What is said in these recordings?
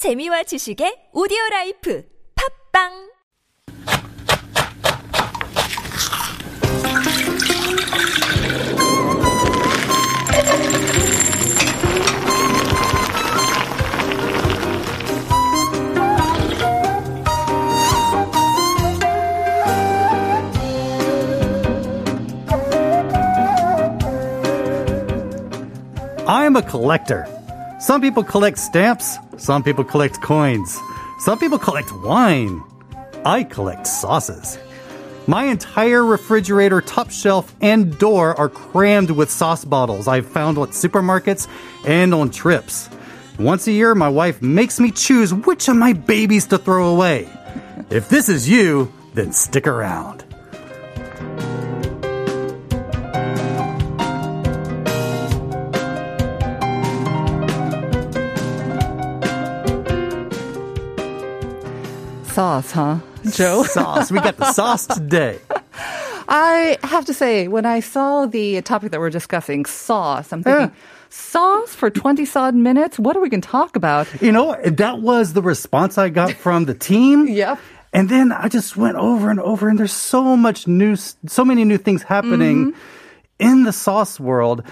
재미와 지식의 오디오 라이프 팝빵 I'm a collector. Some people collect stamps, some people collect coins, some people collect wine. I collect sauces. My entire refrigerator, top shelf, and door are crammed with sauce bottles I've found at supermarkets and on trips. Once a year, my wife makes me choose which of my babies to throw away. If this is you, then stick around. Sauce, huh, Joe? Sauce. We got the sauce today. I have to say, when I saw the topic that we're discussing, sauce, I'm thinking, sauce for 20 odd minutes? What are we going to talk about? You know, that was the response I got from the team. Yep. And then I just went over and over, and there's so much new, so many new things happening mm-hmm. in the sauce world.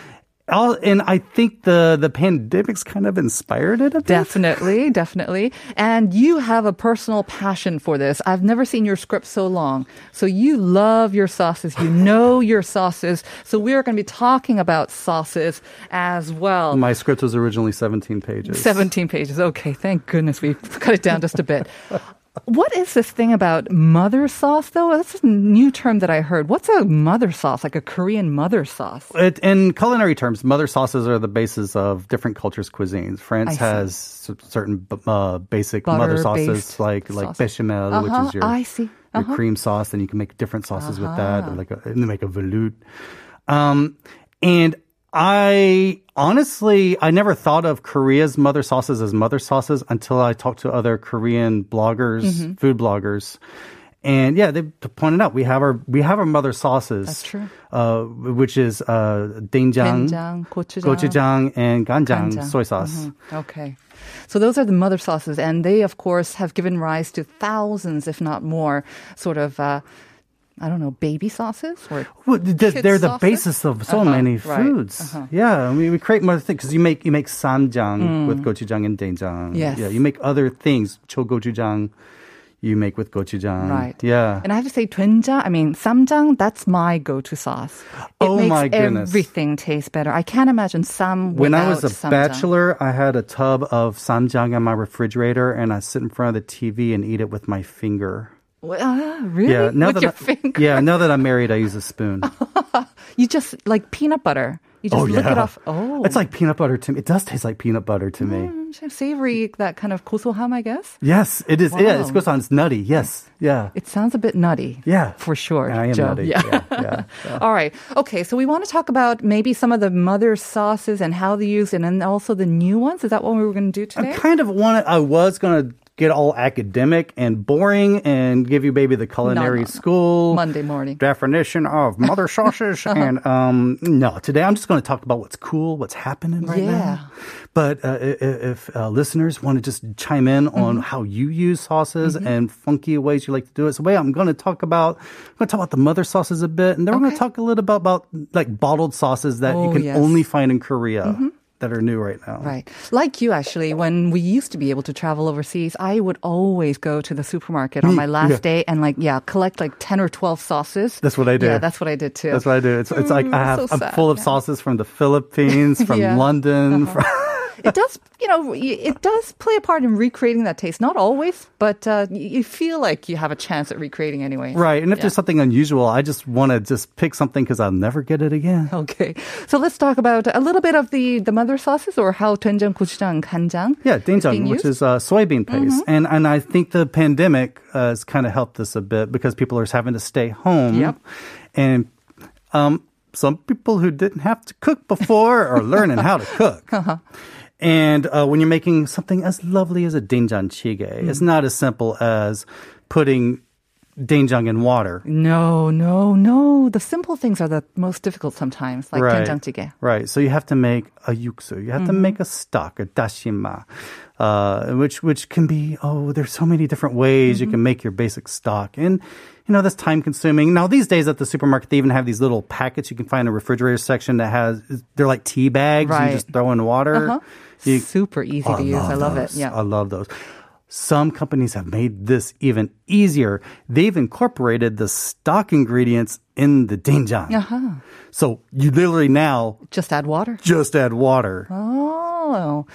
All, and I think the the pandemic's kind of inspired it a bit. Definitely, definitely. And you have a personal passion for this. I've never seen your script so long. So you love your sauces. You know your sauces. So we're going to be talking about sauces as well. My script was originally 17 pages. 17 pages. Okay, thank goodness we cut it down just a bit. What is this thing about mother sauce, though? That's a new term that I heard. What's a mother sauce, like a Korean mother sauce? It, in culinary terms, mother sauces are the basis of different cultures' cuisines. France has certain uh, basic mother sauces like like sauce. bechamel, which Uh-huh, is your I see. Uh-huh. cream sauce, and you can make different sauces with that, or like a, and make a veloute. Um, and I honestly, I never thought of Korea's mother sauces as mother sauces until I talked to other Korean bloggers, mm-hmm. food bloggers. And yeah, they pointed out we have our we have our mother sauces. That's true. Uh, which is uh, doenjang, doenjang gochujang, gochujang, and ganjang, ganjang. soy sauce. Mm-hmm. Okay. So those are the mother sauces, and they, of course, have given rise to thousands, if not more, sort of uh, I don't know, baby sauces or Well, th- they're the sauces? basis of so Uh-huh, many right. foods. Uh-huh. Yeah, I mean, we create more things because you make you make samjang with gochujang and doenjang. Mm. Yes. Yeah, you make other things. Cho gochujang, you make with gochujang. Right. Yeah. And I have to say, 된장, I mean, samjang, that's my go-to sauce. It Oh makes my goodness. everything taste better. I can't imagine some when I was a samjang. bachelor, I had a tub of samjang in my refrigerator, and I sit in front of the TV and eat it with my finger. Well, ah, really? Yeah, now With that your I, finger? yeah, now that I'm married, I use a spoon. You just, like peanut butter. You just oh lick yeah, it off. Oh. it's like peanut butter to me. It does taste like peanut butter to me. Mm, savory, that kind of gosoham, I guess. Yes, it is. Yeah, Wow. it goes on. It's nutty. Yes, yeah, It sounds a bit nutty. yeah, For sure. I am Joe. nutty. Yeah. yeah, yeah. All right. Okay. So we want to talk about maybe some of the mother sauces and how they use it, and also the new ones. Is that what we were going to do today? I kind of wanted. I was gonna get all academic and boring and give you maybe the culinary no, no. school Monday morning. definition of mother sauces. and um, no, today I'm just going to talk about what's cool, what's happening right Yeah. now. But uh, if uh, listeners want to just chime in on Mm-hmm. how you use sauces and funky ways you like to do it, so wait, I'm going to talk about I'm going to talk about the mother sauces a bit, and then we're going to talk a little bit about like bottled sauces that you Oh, can yes. Mm-hmm. only find in Korea. That are new right now. Right. Like you, actually, when we used to be able to travel overseas, I would always go to the supermarket on my last yeah. day and, like, yeah, collect like 10 or 12 sauces. That's what I do. Yeah, that's what I did too. That's what I do. It's it's like I have so I'm full of yeah. sauces from the Philippines, from. London. Uh-huh. From, it does, you know, it does play a part in recreating that taste. Not always, but uh, you feel like you have a chance at recreating anyway. right, and if Yeah. there's something unusual, I just want to just pick something because I'll never get it again. Okay, so let's talk about a little bit of the, the mother sauces or how doenjang, gochujang, 간장 Yeah, doenjang, which used. is uh, soybean paste, Mm-hmm. and and I think the pandemic uh, has kind of helped this a bit because people are having to stay home, Yep. and um, some people who didn't have to cook before are learning how to cook. Uh-huh. And uh, when you're making something as lovely as a doenjang jjigae, Mm. it's not as simple as putting doenjang in water. No, no, no. The simple things are the most difficult sometimes, like right. doenjang jjigae. Right. So you have to make a yuksu. You have mm-hmm. to make a stock, a dashima, uh, which which can be oh, there's so many different ways mm-hmm. you can make your basic stock and. You know, that's time consuming. Now, these days at the supermarket, they even have these little packets you can find in a refrigerator section that has, they're like tea bags. Right. You just throw in water. Uh-huh. You, Super easy oh, to use. I love, I love it. Yeah. I love those. Some companies have made this even easier. They've incorporated the stock ingredients in the doenjang. Uh-huh. So you literally now Just add water. just add water. Oh,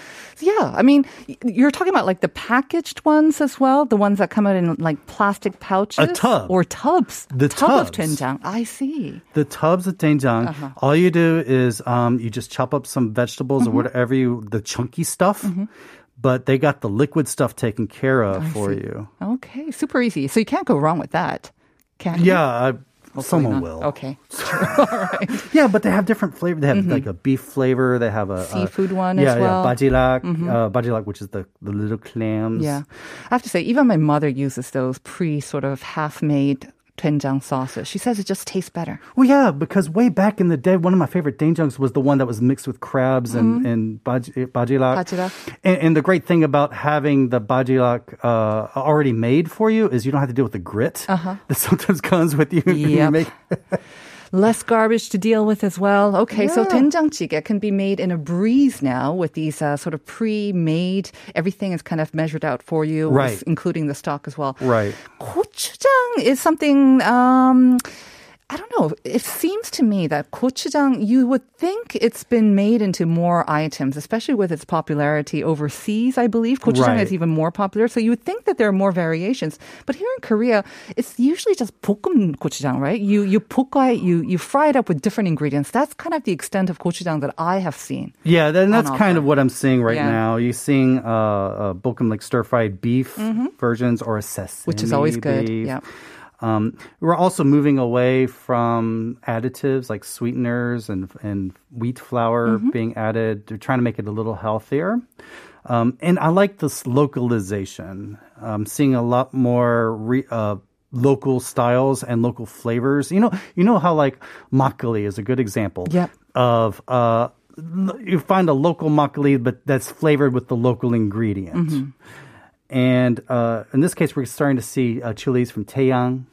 yeah. I mean, you're talking about like the packaged ones as well, the ones that come out in like plastic pouches, tub. or tubs. The tub of tubs. 된장. I see. The tubs of doenjang, Uh-huh. all you do is um, you just chop up some vegetables Mm-hmm. or whatever you, the chunky stuff, but they got the liquid stuff taken care of for see. you. Okay, super easy. So you can't go wrong with that. Can you? Yeah, I, someone not. will. Okay. All right. Yeah, but they have different flavor. They have like a beef flavor. They have a a- Mm-hmm. Seafood one yeah, as well. Mm-hmm. Yeah, bajilak, uh, bajilak, which is the, the little clams. Yeah. I have to say, even my mother uses those pre sort of half made 된장 sauces. She says it just tastes better. Well, yeah, because way back in the day, one of my favorite doenjangs was the one that was mixed with crabs and, and baj, bajilak. Mm-hmm. Bajilak. And, and the great thing about having the bajilak uh, already made for you is you don't have to deal with the grit that sometimes comes with you. when you Uh-huh. less garbage to deal with as well. Okay, yeah. so doenjangjigae can be made in a breeze now with these uh, sort of pre-made. Everything is kind of measured out for you, right. including the stock as well. Right. Gochujang is something. Um, I don't know. It seems to me that gochujang, you would think it's been made into more items, especially with its popularity overseas, I believe. Gochujang Right. is even more popular. So you would think that there are more variations. But here in Korea, it's usually just 볶음 gochujang, right? You, you 볶아 it, you, you fry it up with different ingredients. That's kind of the extent of gochujang that I have seen. Yeah, then that's on kind offer. of what I'm seeing right Yeah. now. You're seeing uh, uh, bokum like stir fried beef versions or a sesame Mm-hmm. Which is always good, beef. yeah. Um, we're also moving away from additives like sweeteners and and wheat flour Mm-hmm. being added. They're trying to make it a little healthier. Um, and I like this localization. I'm seeing a lot more re, uh, local styles and local flavors. You know, you know how like makgeolli is a good example Yep. of uh, you find a local makgeolli, but that's flavored with the local ingredient. And uh, in this case, we're starting to see uh, chilies from Taeyang.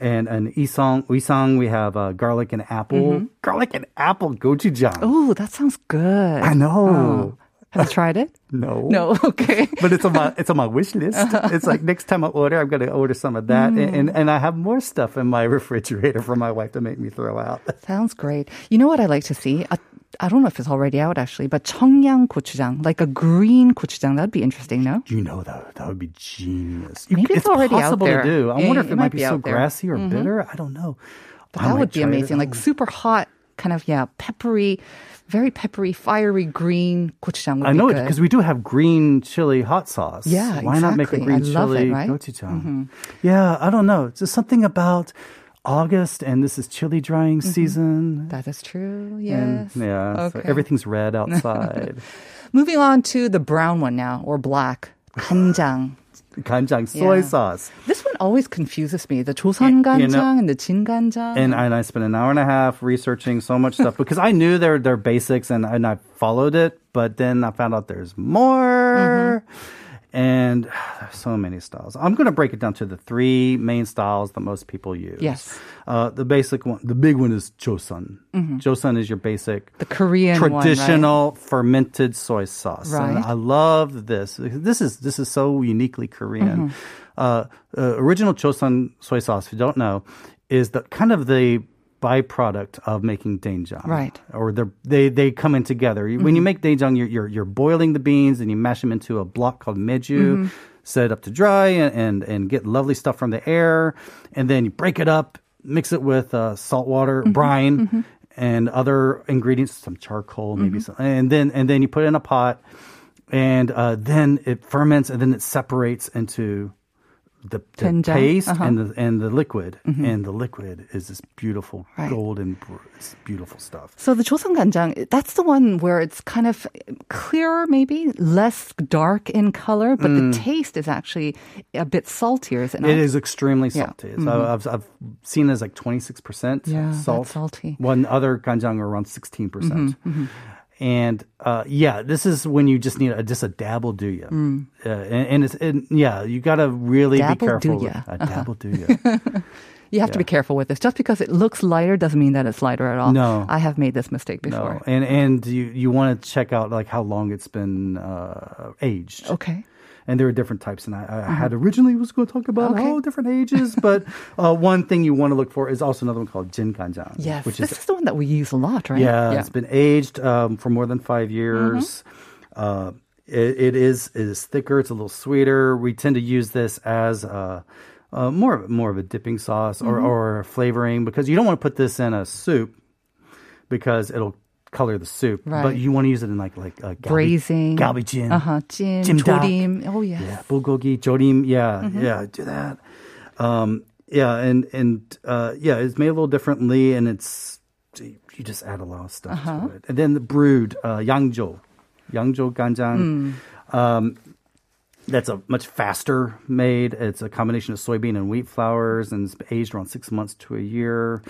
And an isang, isang, we have uh, garlic and apple, mm-hmm. garlic and apple gochujang. Oh, that sounds good. I know. Oh. Have you tried it? No, No. Okay. but it's on my it's on my wish list. Uh-huh. It's like next time I order, I'm gonna order some of that, and, and and I have more stuff in my refrigerator for my wife to make me throw out. Sounds great. You know what I like to see? I don't know if it's already out actually, but 청양 gochujang, like a green gochujang. That'd be interesting, no? You know that that would be genius. You- Maybe it's already out there. to do. I Yeah, wonder if it it, might might be, so there. grassy or bitter. I don't know. But I that would be try it at amazing. Like super hot, kind of yeah, peppery, very peppery, fiery green gochujang would I know it because we do have green chili hot sauce. Yeah, why not make a green I love it, chili right? Mm-hmm. Yeah, I don't know. It's just something about August, and this is chili drying season. That is true. And, Mm-hmm. Yes. yeah, so Okay. everything's red outside. Moving on to the brown one now, or black. 간장. Kanjang soy Yeah. sauce. This one always confuses me. The 조선 간장 You know- and the 진 간장. And, and I spent an hour and a half researching so much stuff because I knew their their basics and, and I followed it, but then I found out there's more. Mm-hmm. And there's so many styles. I'm going to break it down to the three main styles that most people use. Yes. Uh, the basic one, the big one is joseon. Joseon is your basic the Korean one, right? traditional fermented soy sauce. And Right. I love this. This is this is so uniquely Korean. Mm-hmm. Uh, uh, original Chosun soy sauce, if you don't know, is the kind of the byproduct of making doenjang. Right. Mm-hmm. Or they're, they they come in together. When you make doenjang, you're, you're you're boiling the beans and you mash them into a block called meju. Mm-hmm. Set it up to dry and, and and get lovely stuff from the air, and then you break it up, mix it with uh, salt water, Mm-hmm. brine, and other ingredients, some charcoal, maybe Mm-hmm. some, and then and then you put it in a pot, and uh, then it ferments, and then it separates into the, the paste uh-huh. and the and the liquid mm-hmm. and the liquid is this beautiful right. golden beautiful stuff. So the chosun ganjang that's the one where it's kind of clearer maybe less dark in color but mm. the taste is actually a bit saltier is it not? It is extremely salty. Yeah. Mm-hmm. I've, I've seen it as like 26% yeah, salt. salty. One other ganjang around 16%. mm-hmm. mm-hmm. And uh, yeah, this is when you just need a, just a dabble do ya. Uh, and, and it's and yeah, you got to really Mm. Dabble be careful. do with- ya. A dabble do ya. You have to be careful with this. Just because it looks lighter doesn't mean that it's lighter at all. No. I have made this mistake before. no, and and you you want to check out like how long it's been uh, aged. Okay. And there are different types. And I, I had originally was going to talk about. Okay. all different ages, but uh, one thing you want to look for is also another one called Jin Ganjang. Yes. which this is is the one that we use a lot, right? yeah, it's been aged um, for more than five years. Mm-hmm. Uh, it, it is it is thicker. It's a little sweeter. We tend to use this as uh, uh, more more of a dipping sauce or, Mm-hmm. or flavoring because you don't want to put this in a soup because it'll color the soup. But you want to use it in like like uh, galbi, Braising. galbi. Uh-huh. Jin, Jimdak. 조림. Oh, yes. Yeah, bulgogi, jorim. Yeah, Mm-hmm. yeah, do that. Um, yeah, and and uh, yeah, it's made a little differently, and it's you just add a lot of stuff Uh-huh. to it. And then the brewed uh, yangjo, yangjo ganjang. Hmm. Um, that's a much faster made. It's a combination of soybean and wheat flours, and it's aged around six months to a year.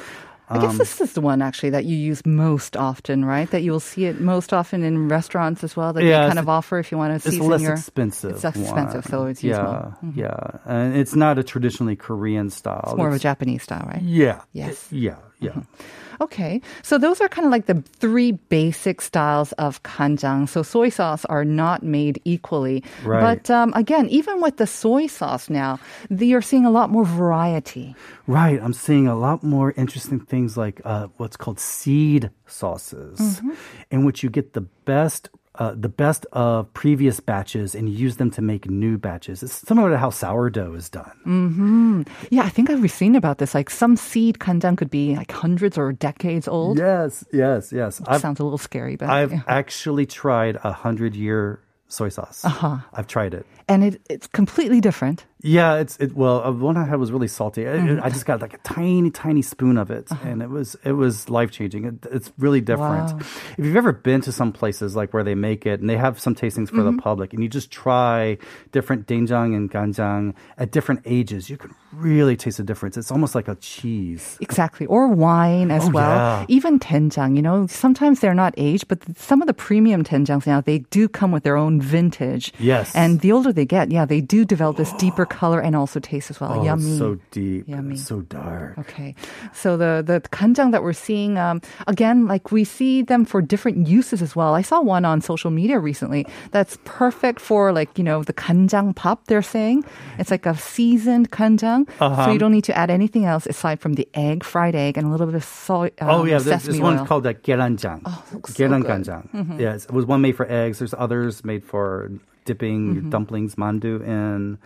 I guess um, this is the one actually that you use most often, right? That you'll see it most often in restaurants as well. That Yeah, you kind of offer if you want to It's season less your. expensive. It's less expensive, one. so it's yeah, useful. yeah, and it's not a traditionally Korean style. It's more of a Japanese style, right? Yeah. Yes. Yeah. Yeah. Okay, so those are kind of like the three basic styles of kanjang. So soy sauce are not made equally, Right. but um, again, even with the soy sauce now, the- you're seeing a lot more variety. Right. I'm seeing a lot more interesting things like uh, what's called seed sauces, Mm-hmm. in which you get the best. Uh, the best of previous batches and use them to make new batches. It's similar to how sourdough is done. Mm. Yeah, I think I've seen about this. Like some seed kanjang could be like hundreds or decades old. Yes, yes, yes. I've, Sounds a little scary, but I've yeah. actually tried a hundred year soy sauce. Uh-huh. I've tried it. and it, it's completely different. Yeah, it's it. Well, uh, the one I had was really salty. I, Mm-hmm. I just got like a tiny, tiny spoon of it, and it was it was life changing. It, it's really different. Uh-huh. Wow. If you've ever been to some places like where they make it, and they have some tastings for Mm-hmm. the public, and you just try different doenjang and ganjang at different ages, you can really taste the difference. It's almost like a cheese. Exactly. Or wine as Oh, well. yeah. Even tenjang, you know, sometimes they're not aged, but some of the premium tenjangs now, they do come with their own vintage. Yes. And the older they get, yeah, they do develop this deeper color and also taste as well. Oh, Yummy. so deep, Yummy. so dark. Okay. So the, the kanjang that we're seeing, um, again, like we see them for different uses as well. I saw one on social media recently that's perfect for like, you know, the kanjang pop, they're saying. It's like a seasoned kanjang. Uh-huh. So you don't need to add anything else aside from the egg, fried egg, and a little bit of soy, um, Oh yeah, there's, there's one called that geranjang. Oh, looks so good. Mm-hmm. Yes, it was one made for eggs. There's others made for dipping your Mm-hmm. dumplings, mandu in.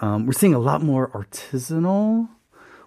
Um, we're seeing a lot more artisanal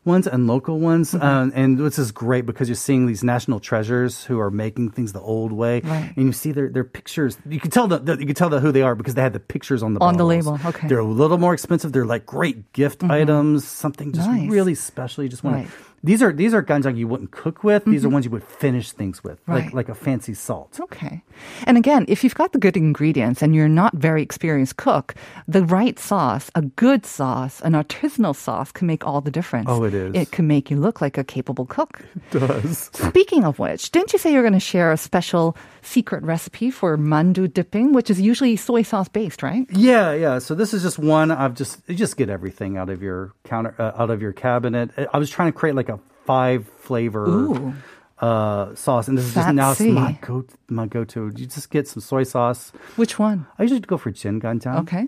ones and local ones, Mm-hmm. um, and this is great because you're seeing these national treasures who are making things the old way, Right. and you see their their pictures. You can tell the, the you can tell the, who they are because they have the pictures on the On the label, okay. Mm-hmm. They're a little more expensive. They're like great gift items, something just Nice. really special. You just want Right. to. These are these are ganjang you wouldn't cook with. These are ones you would finish things with, Mm-hmm. Right. like like a fancy salt. Okay. And again, if you've got the good ingredients and you're not very experienced cook, the right sauce, a good sauce, an artisanal sauce can make all the difference. Oh, it is. It can make you look like a capable cook. It does. Speaking of which, didn't you say you're going to share a special secret recipe for mandu dipping, which is usually soy sauce based, right? Yeah, yeah. So this is just one. I've just you just get everything out of your counter, uh, out of your cabinet. I was trying to create like a five flavor Ooh. uh, sauce, and this is just now it's my go my go to. You just get some soy sauce. Which one? I usually go for jin ganjang. Okay.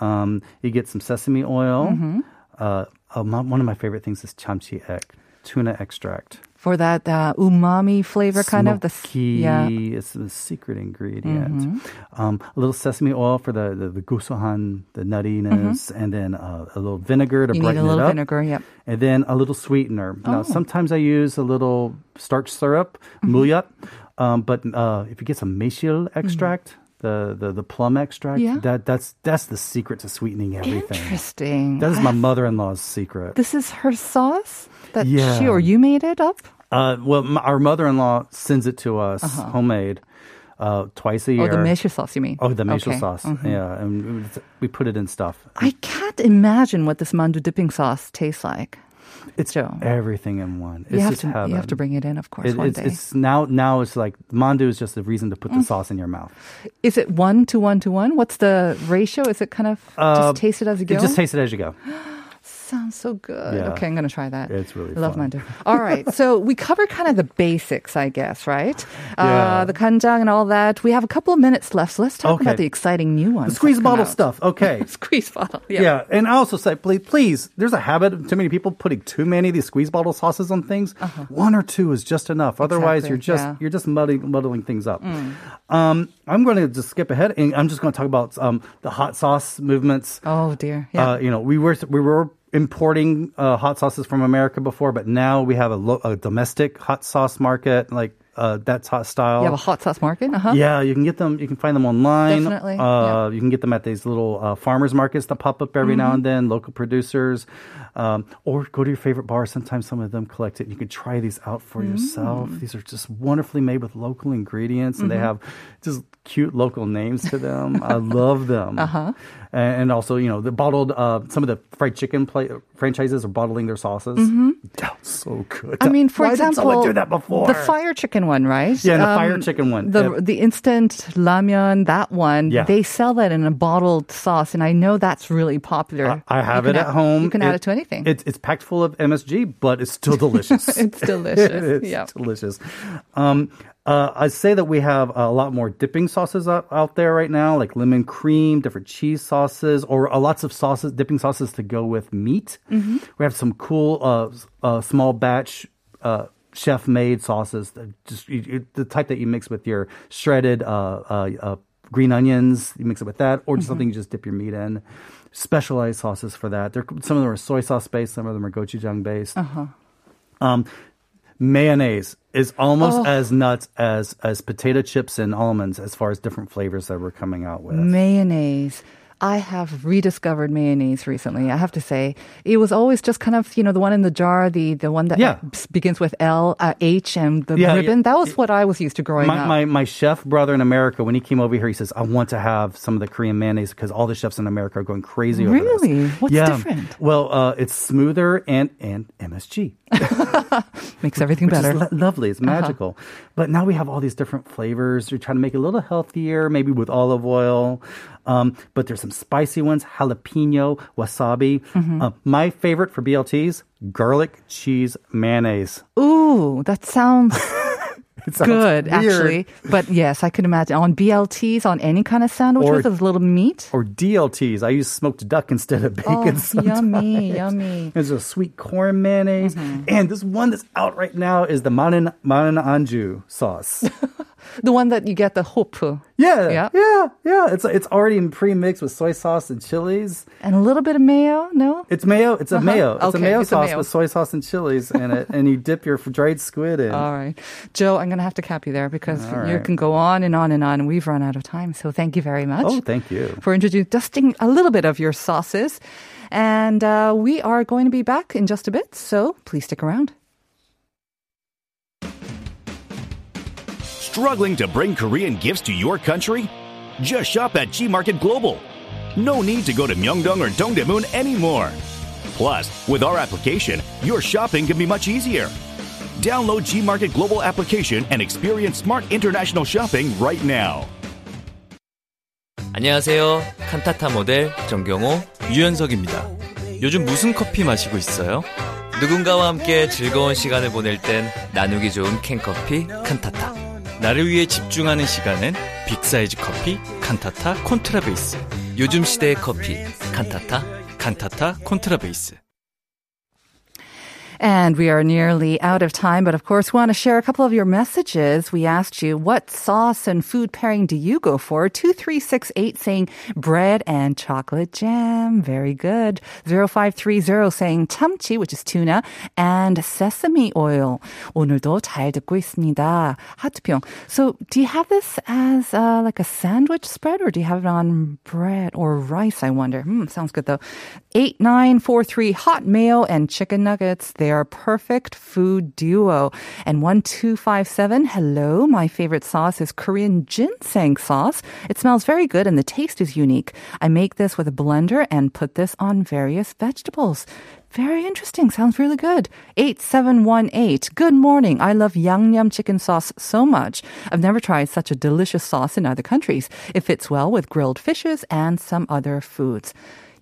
Um, you get some sesame oil. Mm-hmm. Uh, uh, my, one of my favorite things is chamchi aek, tuna extract. For that uh, umami flavor, kind of the yeah. Mm-hmm. It's the secret ingredient. Um, a little sesame oil for the the, the gusohan, the nuttiness, and then uh, a little vinegar to Mm-hmm. You brighten a little it up. vinegar. Yep. And then a little sweetener. Oh. Now, sometimes I use a little starch syrup, Mm-hmm. Um, but uh, if you get some mesil extract, the the, the plum extract. Yeah. That that's that's the secret to sweetening everything. Interesting. That is my mother-in-law's secret. This is her sauce that Yeah. she or you made it up? Uh, well, m our mother-in-law sends it to us homemade uh, twice a Uh-huh. Oh, the meshi sauce, you mean? Oh, the maple Okay. Mm-hmm. sauce. Yeah, and we put it in stuff. I can't imagine what this mandu dipping sauce tastes like. It's Joe. everything in one. It's You have just to heaven. you have to bring it in, of course, It- one it's, day. Mm. it's now now it's like mandu is just the reason to put the sauce in your mouth. Is it one to one to one? What's the ratio? Is it kind of Uh, just taste it as you go? Just taste it as you go. Sounds so good. Yeah. Okay, I'm gonna try that. It's really love fun. mandu. All right, so we covered kind of the basics, I guess, right? Uh, Yeah. the kanjang and all that. We have a couple of minutes left, so let's talk Okay. about the exciting new ones. The squeeze bottle out. stuff. Okay. Squeeze bottle. Yeah. Yeah. and I also say, please, please, there's a habit of too many people putting too many of these squeeze bottle sauces on things. One or two is just enough. Otherwise, Exactly, you're just yeah. you're just muddling, muddling things up. Um, I'm going to just skip ahead, and I'm just going to talk about um, the hot sauce movements. Oh dear. Yeah. Uh, you know, we were we were importing uh, hot sauces from America before, but now we have a, lo- a domestic hot sauce market, like uh, that's hot style. you have a hot sauce market. Uh huh. Yeah, you can get them. You can find them online. Definitely, Uh, You can get them at these little uh, farmers markets that pop up every now and Mm-hmm. then. Local producers, um, or go to your favorite bar. Sometimes some of them collect it. You can try these out for yourself. Mm. These are just wonderfully made with local ingredients, and they Mm-hmm. have just cute local names to them. I love them. Uh-huh. And, and also, you know, the bottled. Uh, some of the fried chicken pla- franchises are bottling their sauces. That's so good. Mm-hmm. I mean, for Why example, someone do that before? the fire chicken one, right? Um, Yeah, the fire chicken one. The the instant ramyun, that one. Yeah. They sell that in a bottled sauce, and I know that's really popular. I have it can at add- home. You can add it to anything. It's it's packed full of MSG, but it's still delicious. It's delicious. it's Yeah. delicious. Um, uh, I say that we have a lot more dipping sauces out, out there right now, like lemon cream, different cheese sauces, or uh, lots of sauces, dipping sauces to go with meat. Mm-hmm. We have some cool uh, uh, small batch. Uh, Chef made sauces, that just you, you, the type that you mix with your shredded uh, uh, uh, green onions. You mix it with that, or just something you just dip your meat in. Specialized sauces for that. They're, some of them are soy sauce based, some of them are gochujang based. Um, mayonnaise is almost oh. as nuts as as potato chips and almonds as far as different flavors that we're coming out with. mayonnaise. I have rediscovered mayonnaise recently. I have to say, it was always just kind of you know the one in the jar, the the one that Yeah. begins with L, uh, H, and the Yeah, ribbon. yeah. That was what I was used to growing my, up. my my chef brother in America, when he came over here, he says, "I want to have some of the Korean mayonnaise because all the chefs in America are going crazy over this." Really? What's yeah. different? Well, uh, it's smoother and and MSG. Makes everything better. Uh-huh. lo- lovely. It's magical. But now we have all these different flavors. You're trying to make it a little healthier, maybe with olive oil. Um, but there's some spicy ones: jalapeno, wasabi. Mm-hmm. Uh, my favorite for BLTs: garlic cheese mayonnaise. Ooh, that sounds good, weird. actually. But yes, I can imagine on BLTs, on any kind of sandwich Or- with a little meat. Or DLTs. I use smoked duck instead of Oh, bacon. sometimes. yummy, yummy. There's a sweet corn mayonnaise, Mm-hmm. and this one that's out right now is the manan manan anju sauce. The one that you get the hopu Yeah, Yeah. yeah, yeah. It's it's already pre-mixed with soy sauce and chilies. and a little bit of mayo. No, It's mayo. It's a mayo. It's Uh-huh. Okay, a mayo it's a sauce mayo. with soy sauce and chilies in it, and you dip your dried squid in. All right. Joe, I'm going to have to cap you there because All you right. can go on and on and on, and we've run out of time. So thank you very much oh, thank you. for introducing, dusting a little bit of your sauces. And uh, we are going to be back in just a bit. So please stick around. Struggling to bring Korean gifts to your country? Just shop at G Market Global. No need to go to Myeongdong or Dongdaemun anymore. Plus, with our application, your shopping can be much easier. Download G Market Global application and experience smart international shopping right now. 안녕하세요. 칸타타 모델 정경호, 유현석입니다. 요즘 무슨 커피 마시고 있어요? 누군가와 함께 즐거운 시간을 보낼 땐 나누기 좋은 캔커피 칸타타. 나를 위해 집중하는 시간엔 빅사이즈 커피 칸타타 콘트라베이스. 요즘 시대의 커피 칸타타 칸타타 콘트라베이스. And we are nearly out of time, but of course, we want to share a couple of your messages. We asked you, what sauce and food pairing do you go for? 2368 saying bread and chocolate jam. Very good. 0530 saying 참치, which is tuna, and sesame oil. 오늘도 잘 듣고 있습니다. 하트평. So, do you have this as uh, like a sandwich spread or do you have it on bread or rice, I wonder? Hmm, sounds good though. 8943 hot mayo and chicken nuggets. they are perfect food duo. And 1257, hello. My favorite sauce is Korean ginseng sauce. It smells very good and the taste is unique. I make this with a blender and put this on various vegetables. Very interesting. Sounds really good. 8718. Good morning. I love Yangnyeom chicken sauce so much. I've never tried such a delicious sauce in other countries. It fits well with grilled fishes and some other foods.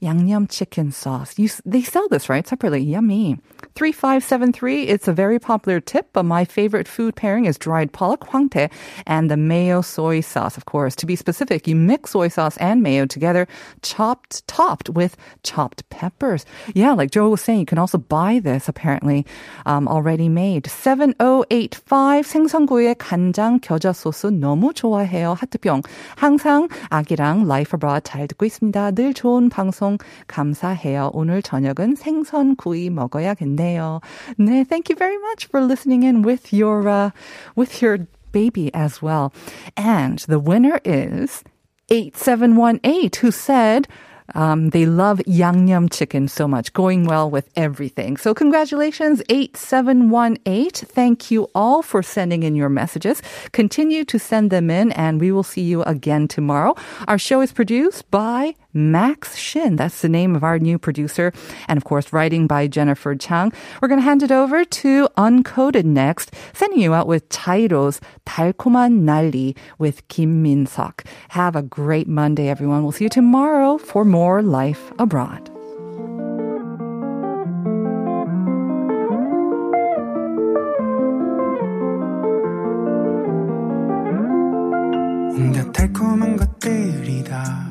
Yangnyeom chicken sauce. You, they sell this, right? Separately. Yummy. 3573, it's a very popular tip, but my favorite food pairing is dried pollock hwangtae and the mayo soy sauce, of course. To be specific, you mix soy sauce and mayo together, chopped, topped with chopped peppers. Yeah, like Joe was saying, you can also buy this apparently um, already made. 7085, 생선구이에 간장 겨자 소스 너무 좋아해요. 하트병. 항상 아기랑 라이프 브라 잘 듣고 있습니다. 늘 좋은 방송 감사해요. 오늘 저녁은 생선구이 먹어야겠네요. 네, thank you very much for listening in with your uh, with your baby as well. And the winner is 8718 who said um, they love Yangnam chicken so much, going well with everything. So congratulations, 8718. Thank you all for sending in your messages. Continue to send them in and we will see you again tomorrow. Our show is produced by Max Shin. That's the name of our new producer. And of course, writing by Jennifer Chang. We're going to hand it over to Uncoded next, sending you out with Chairo's 달콤한 난리 with Kim Min Sok. Have a great Monday, everyone. We'll see you tomorrow for more Life Abroad. 온갖 달콤한 것들이 다